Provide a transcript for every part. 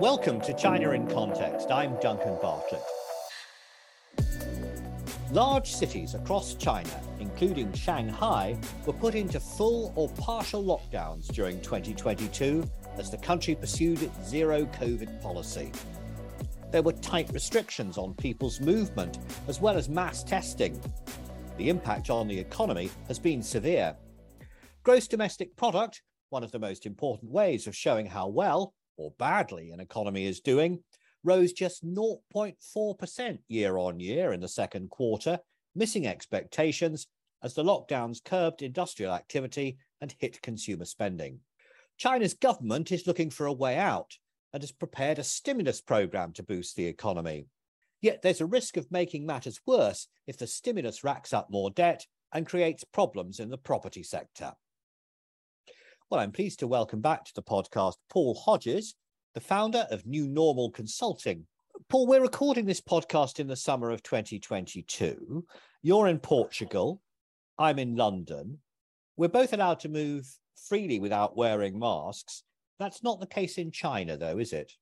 Welcome to China in Context. I'm Duncan Bartlett. Large cities across China, including Shanghai, were put into full or partial lockdowns during 2022 as the country pursued its zero COVID policy. There were tight restrictions on people's movement, as well as mass testing. The impact on the economy has been severe. Gross domestic product, one of the most important ways of showing how well or badly an economy is doing, rose just 0.4% year on year in the second quarter, missing expectations as the lockdowns curbed industrial activity and hit consumer spending. China's government is looking for a way out and has prepared a stimulus program to boost the economy. Yet there's a risk of making matters worse if the stimulus racks up more debt and creates problems in the property sector. Well, I'm pleased to welcome back to the podcast Paul Hodges, the founder of New Normal Consulting. Paul, we're recording this podcast in the summer of 2022. You're in Portugal. I'm in London. We're both allowed to move freely without wearing masks. That's not the case in China, though, is it?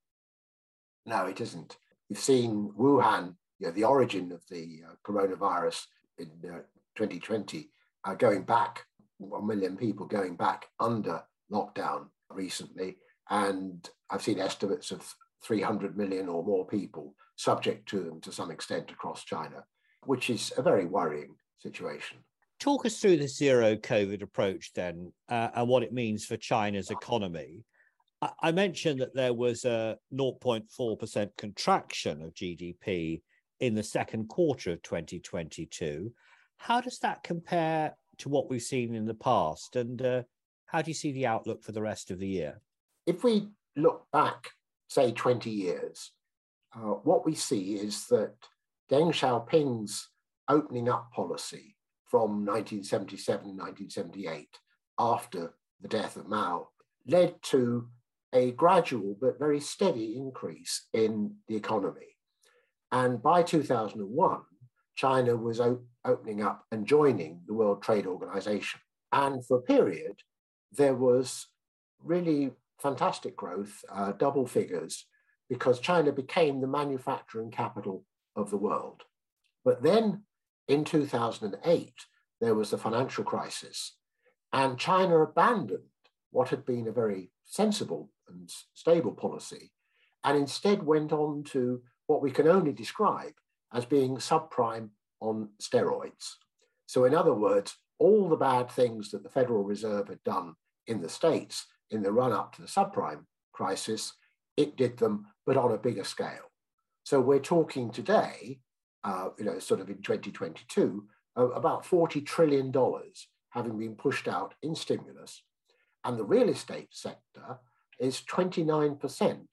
No, it isn't. We've seen Wuhan, you know, the origin of the uh, coronavirus in uh, 2020, uh, going back, 1 million people going back under lockdown recently. And I've seen estimates of 300 million or more people subject to them to some extent across China, which is a very worrying situation. Talk us through the zero COVID approach then uh, and what it means for China's economy. I, I mentioned that there was a 0.4% contraction of GDP in the second quarter of 2022. How does that compare to what we've seen in the past? And uh, how do you see the outlook for the rest of the year? If we look back, say, 20 years, uh, what we see is that Deng Xiaoping's opening up policy from 1977, 1978, after the death of Mao, led to a gradual but very steady increase in the economy. And by 2001, China was opening up and joining the World Trade Organization. And for a period, there was really fantastic growth, uh, double figures, because China became the manufacturing capital of the world. But then in 2008, there was the financial crisis, and China abandoned what had been a very sensible and stable policy, and instead went on to what we can only describe as being subprime on steroids. So, in other words, all the bad things that the Federal Reserve had done in the States in the run up to the subprime crisis, it did them, but on a bigger scale. So we're talking today, uh, you know, sort of in 2022, uh, about $40 trillion having been pushed out in stimulus. And the real estate sector is 29%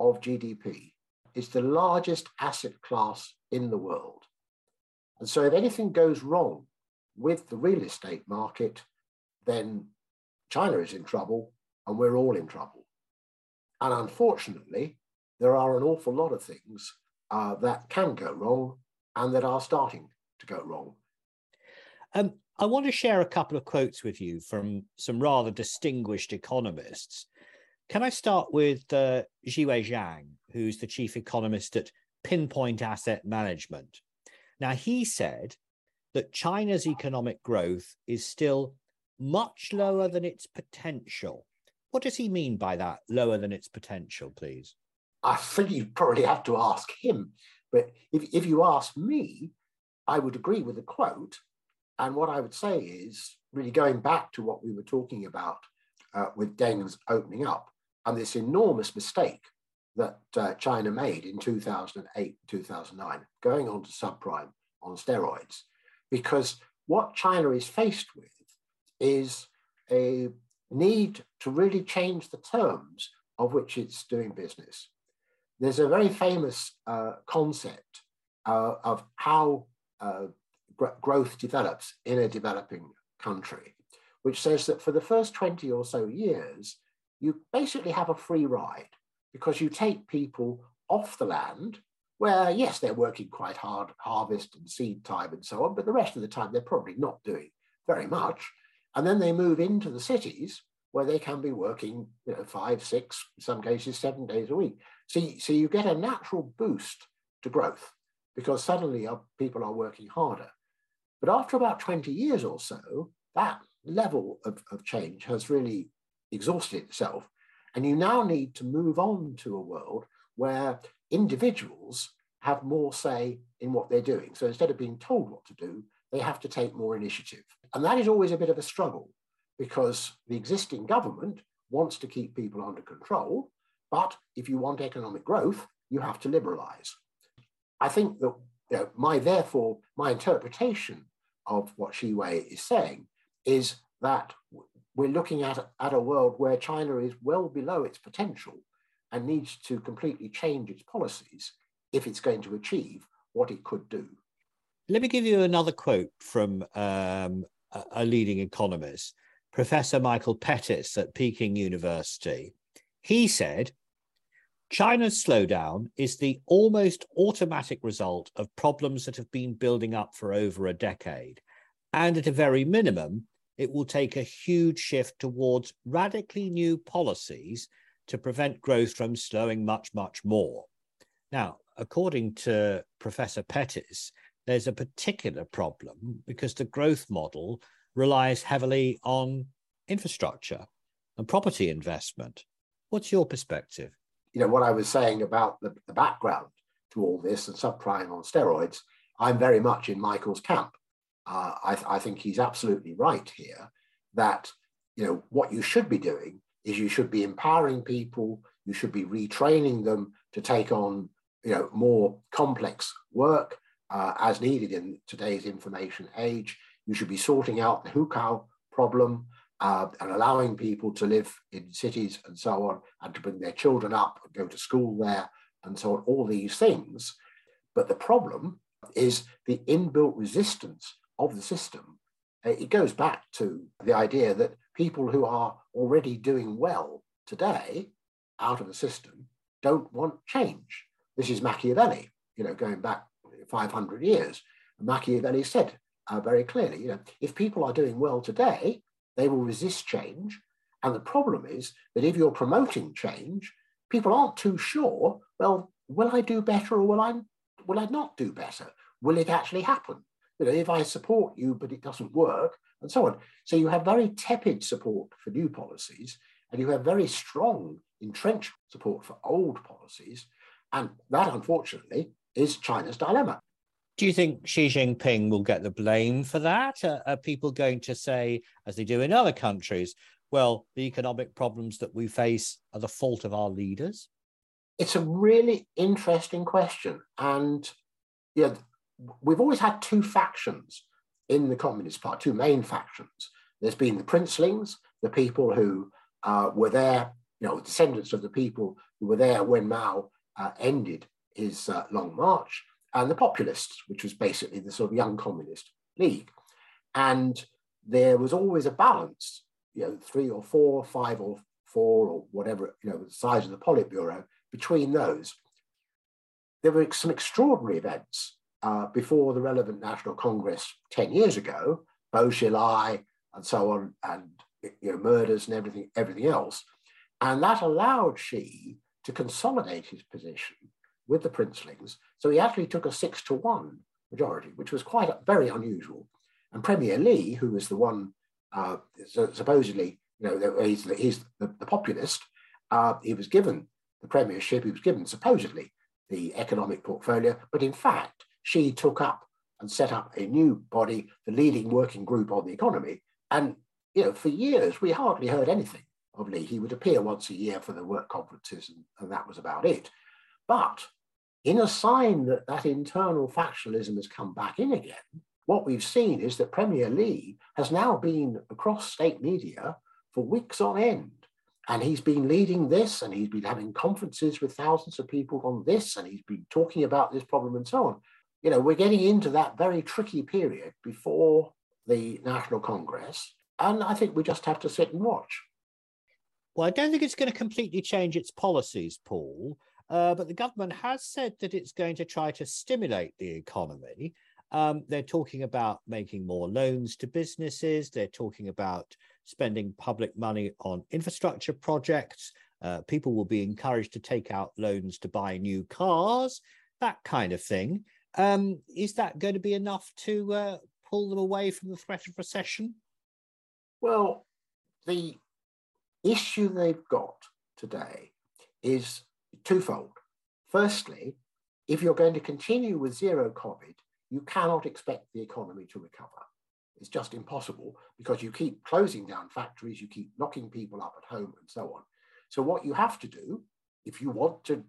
of GDP. It's the largest asset class in the world. And so if anything goes wrong with the real estate market, then China is in trouble and we're all in trouble. And unfortunately, there are an awful lot of things uh, that can go wrong and that are starting to go wrong. Um, I want to share a couple of quotes with you from some rather distinguished economists. Can I start with uh, Zhiwei Zhang, who's the chief economist at Pinpoint Asset Management? Now, he said that China's economic growth is still much lower than its potential. What does he mean by that, lower than its potential, please? I think you probably have to ask him. But if, if you ask me, I would agree with the quote. And what I would say is really going back to what we were talking about uh, with Deng's opening up and this enormous mistake that uh, China made in 2008, 2009, going on to subprime on steroids. Because what China is faced with is a need to really change the terms of which it's doing business. There's a very famous uh, concept uh, of how uh, gr- growth develops in a developing country, which says that for the first 20 or so years, you basically have a free ride because you take people off the land where, yes, they're working quite hard, harvest and seed time and so on, but the rest of the time they're probably not doing very much. And then they move into the cities where they can be working, you know, five, six, in some cases, seven days a week. So, so you get a natural boost to growth because suddenly people are working harder. But after about 20 years or so, that level of, of change has really exhausted itself. And you now need to move on to a world where individuals have more say in what they're doing. So instead of being told what to do, they have to take more initiative. And that is always a bit of a struggle because the existing government wants to keep people under control. But if you want economic growth, you have to liberalize. I think that you know, my, therefore, my interpretation of what Zhiwei is saying is that we're looking at, at a world where China is well below its potential and needs to completely change its policies if it's going to achieve what it could do. Let me give you another quote from um, a leading economist, Professor Michael Pettis at Peking University. He said, China's slowdown is the almost automatic result of problems that have been building up for over a decade. And at a very minimum, it will take a huge shift towards radically new policies to prevent growth from slowing much, much more. Now, according to Professor Pettis, there's a particular problem because the growth model relies heavily on infrastructure and property investment. What's your perspective? You know, what I was saying about the, the background to all this and subprime on steroids, I'm very much in Michael's camp. Uh, I, I think he's absolutely right here that, you know, what you should be doing is you should be empowering people, you should be retraining them to take on, you know, more complex work uh, as needed in today's information age. You should be sorting out the hukou problem uh, and allowing people to live in cities and so on, and to bring their children up and go to school there and so on, all these things. But the problem is the inbuilt resistance of the system. It goes back to the idea that people who are already doing well today out of the system don't want change. This is Machiavelli, you know, going back 500 years. Machiavelli said uh, very clearly, you know, if people are doing well today, they will resist change. And the problem is that if you're promoting change, people aren't too sure, well, will I do better or will I, will I not do better? Will it actually happen? You know, if I support you, but it doesn't work, and so on. So you have very tepid support for new policies, and you have very strong entrenched support for old policies. And that, unfortunately, is China's dilemma. Do you think Xi Jinping will get the blame for that? Are, are, people going to say, as they do in other countries, well, the economic problems that we face are the fault of our leaders? It's a really interesting question. And yeah, we've always had two factions in the Communist Party, two main factions. There's been the princelings, the people who uh, were there, you know, descendants of the people who were there when Mao uh, ended his uh, long march, and the populists, which was basically the sort of young communist league. And there was always a balance, you know, three or four, five or four, or whatever, you know, the size of the Politburo between those. There were some extraordinary events uh, before the relevant National Congress 10 years ago, Bo Xilai and so on, and you know, murders and everything, everything else. And that allowed Xi to consolidate his position with the princelings. So he actually took a six to one majority, which was quite very unusual. And Premier Li, who was the one uh, supposedly, you know, he's, the, he's the, the populist, uh, he was given the premiership, he was given supposedly the economic portfolio, but in fact, Xi took up and set up a new body, the leading working group on the economy. And you know, for years we hardly heard anything of Li. He would appear once a year for the work conferences, and, and that was about it. But in a sign that that internal factionalism has come back in again, what we've seen is that Premier Li has now been across state media for weeks on end. And he's been leading this, and he's been having conferences with thousands of people on this, and he's been talking about this problem and so on you know, we're getting into that very tricky period before the National Congress. And I think we just have to sit and watch. Well, I don't think it's going to completely change its policies, Paul. Uh, but the government has said that it's going to try to stimulate the economy. Um, they're talking about making more loans to businesses. They're talking about spending public money on infrastructure projects. Uh, people will be encouraged to take out loans to buy new cars, that kind of thing. Um, is that going to be enough to uh, pull them away from the threat of recession? Well, the issue they've got today is twofold. Firstly, if you're going to continue with zero COVID, you cannot expect the economy to recover. It's just impossible because you keep closing down factories, you keep locking people up at home, and so on. So, what you have to do, if you want to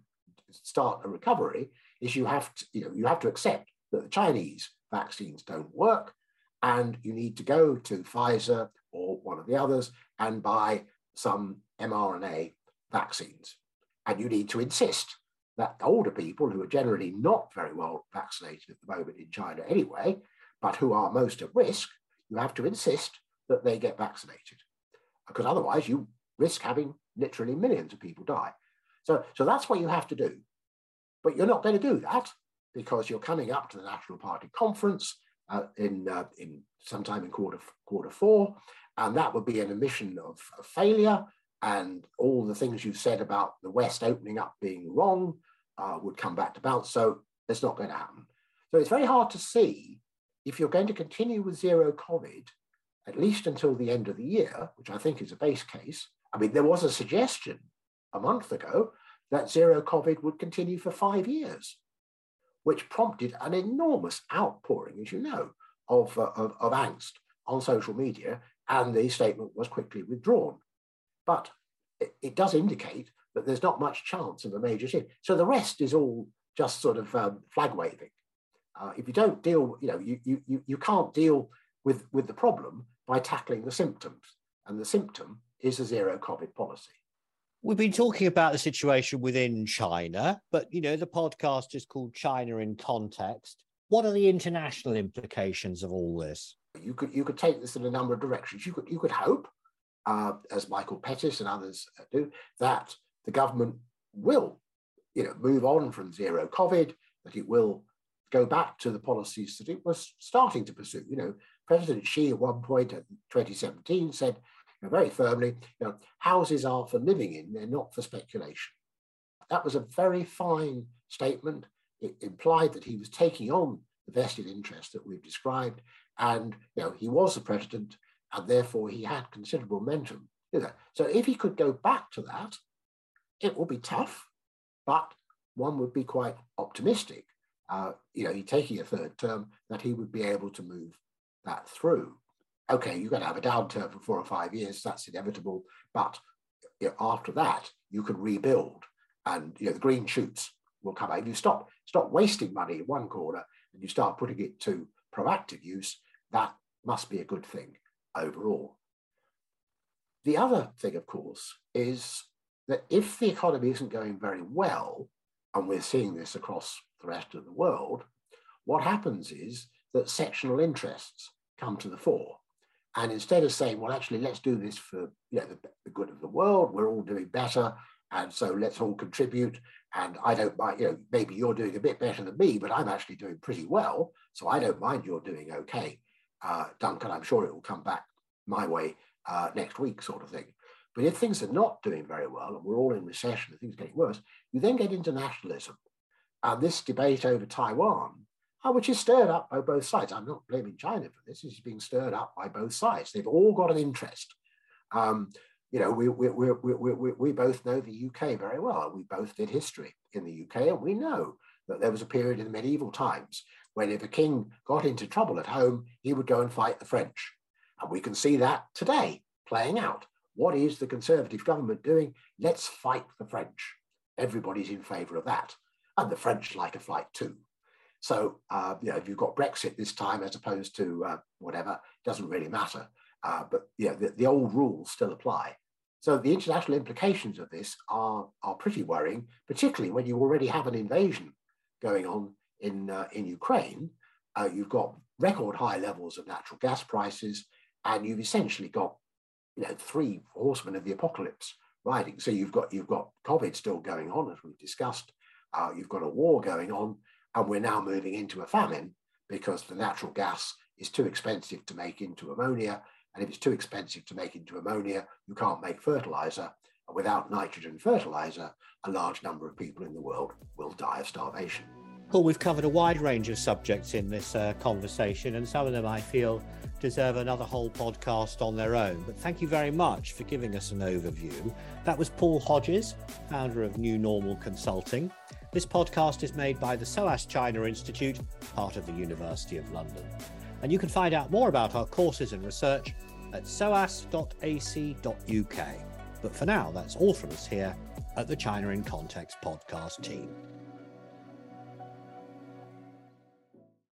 start a recovery, is you have to, you know, you have to accept that the Chinese vaccines don't work, and you need to go to Pfizer or one of the others and buy some mRNA vaccines. And you need to insist that older people who are generally not very well vaccinated at the moment in China anyway, but who are most at risk, you have to insist that they get vaccinated. Because otherwise you risk having literally millions of people die. So, so that's what you have to do. But you're not going to do that because you're coming up to the National Party conference uh, in, uh, in sometime in quarter, quarter four, and that would be an admission of, of failure and all the things you've said about the West opening up being wrong uh, would come back to bounce. So it's not going to happen. So it's very hard to see if you're going to continue with zero COVID, at least until the end of the year, which I think is a base case. I mean, there was a suggestion a month ago that zero COVID would continue for five years, which prompted an enormous outpouring, as you know, of, uh, of, of angst on social media, and the statement was quickly withdrawn. But it, it, does indicate that there's not much chance of a major shift. So the rest is all just sort of um, flag waving. Uh, if you don't deal, you know, you, you, you can't deal with, with the problem by tackling the symptoms. And the symptom is a zero COVID policy. We've been talking about the situation within China, but you know, the podcast is called China in Context. What are the international implications of all this? You could you could take this in a number of directions. You could you could hope uh, as Michael Pettis and others do, that the government will, you know, move on from zero COVID, that it will go back to the policies that it was starting to pursue. You know, President Xi at one point in 2017 said very firmly, you know, houses are for living in, they're not for speculation. That was a very fine statement. It implied that he was taking on the vested interest that we've described, and you know, he was the president and therefore he had considerable momentum. You know? So if he could go back to that, it will be tough, but one would be quite optimistic. Uh, you know, he taking a third term that he would be able to move that through. Okay, you're going to have a downturn for four or five years. That's inevitable, but you know, after that, you can rebuild, and you know the green shoots will come out. If you stop stop wasting money in one corner and you start putting it to proactive use, that must be a good thing overall. The other thing, of course, is that if the economy isn't going very well, and we're seeing this across the rest of the world, what happens is that sectional interests come to the fore. And instead of saying, well, actually, let's do this for you know, the, the good of the world, we're all doing better, and so let's all contribute. And I don't mind, you know, maybe you're doing a bit better than me, but I'm actually doing pretty well. So I don't mind you're doing okay uh, Duncan, I'm sure it will come back my way uh, next week, sort of thing. But if things are not doing very well and we're all in recession and things are getting worse, you then get into nationalism. And this debate over Taiwan, which is stirred up by both sides. I'm not blaming China for this, it's being stirred up by both sides. They've all got an interest. Um, you know, we, we, we, we, we, we both know the UK very well. We both did history in the UK, and we know that there was a period in the medieval times when if a king got into trouble at home, he would go and fight the French. And we can see that today playing out. What is the Conservative government doing? Let's fight the French. Everybody's in favour of that. And the French like a fight too. So, uh, you know, if you've got Brexit this time as opposed to uh, whatever, it doesn't really matter. Uh, but you know, the, the old rules still apply. So the international implications of this are, are pretty worrying, particularly when you already have an invasion going on in, uh, in Ukraine, uh, you've got record high levels of natural gas prices, and you've essentially got you know three horsemen of the apocalypse riding. So you've got you've got COVID still going on, as we've discussed. Uh, you've got a war going on, and we're now moving into a famine because the natural gas is too expensive to make into ammonia, And if it's too expensive to make into ammonia, you can't make fertilizer. And without nitrogen fertilizer, a large number of people in the world will die of starvation. Well, we've covered a wide range of subjects in this uh, conversation, and some of them I feel deserve another whole podcast on their own. But thank you very much for giving us an overview. That was Paul Hodges, founder of New Normal Consulting. This podcast is made by the SOAS China Institute, part of the University of London. And you can find out more about our courses and research at soas.ac.uk. But for now, that's all from us here at the China in Context podcast team.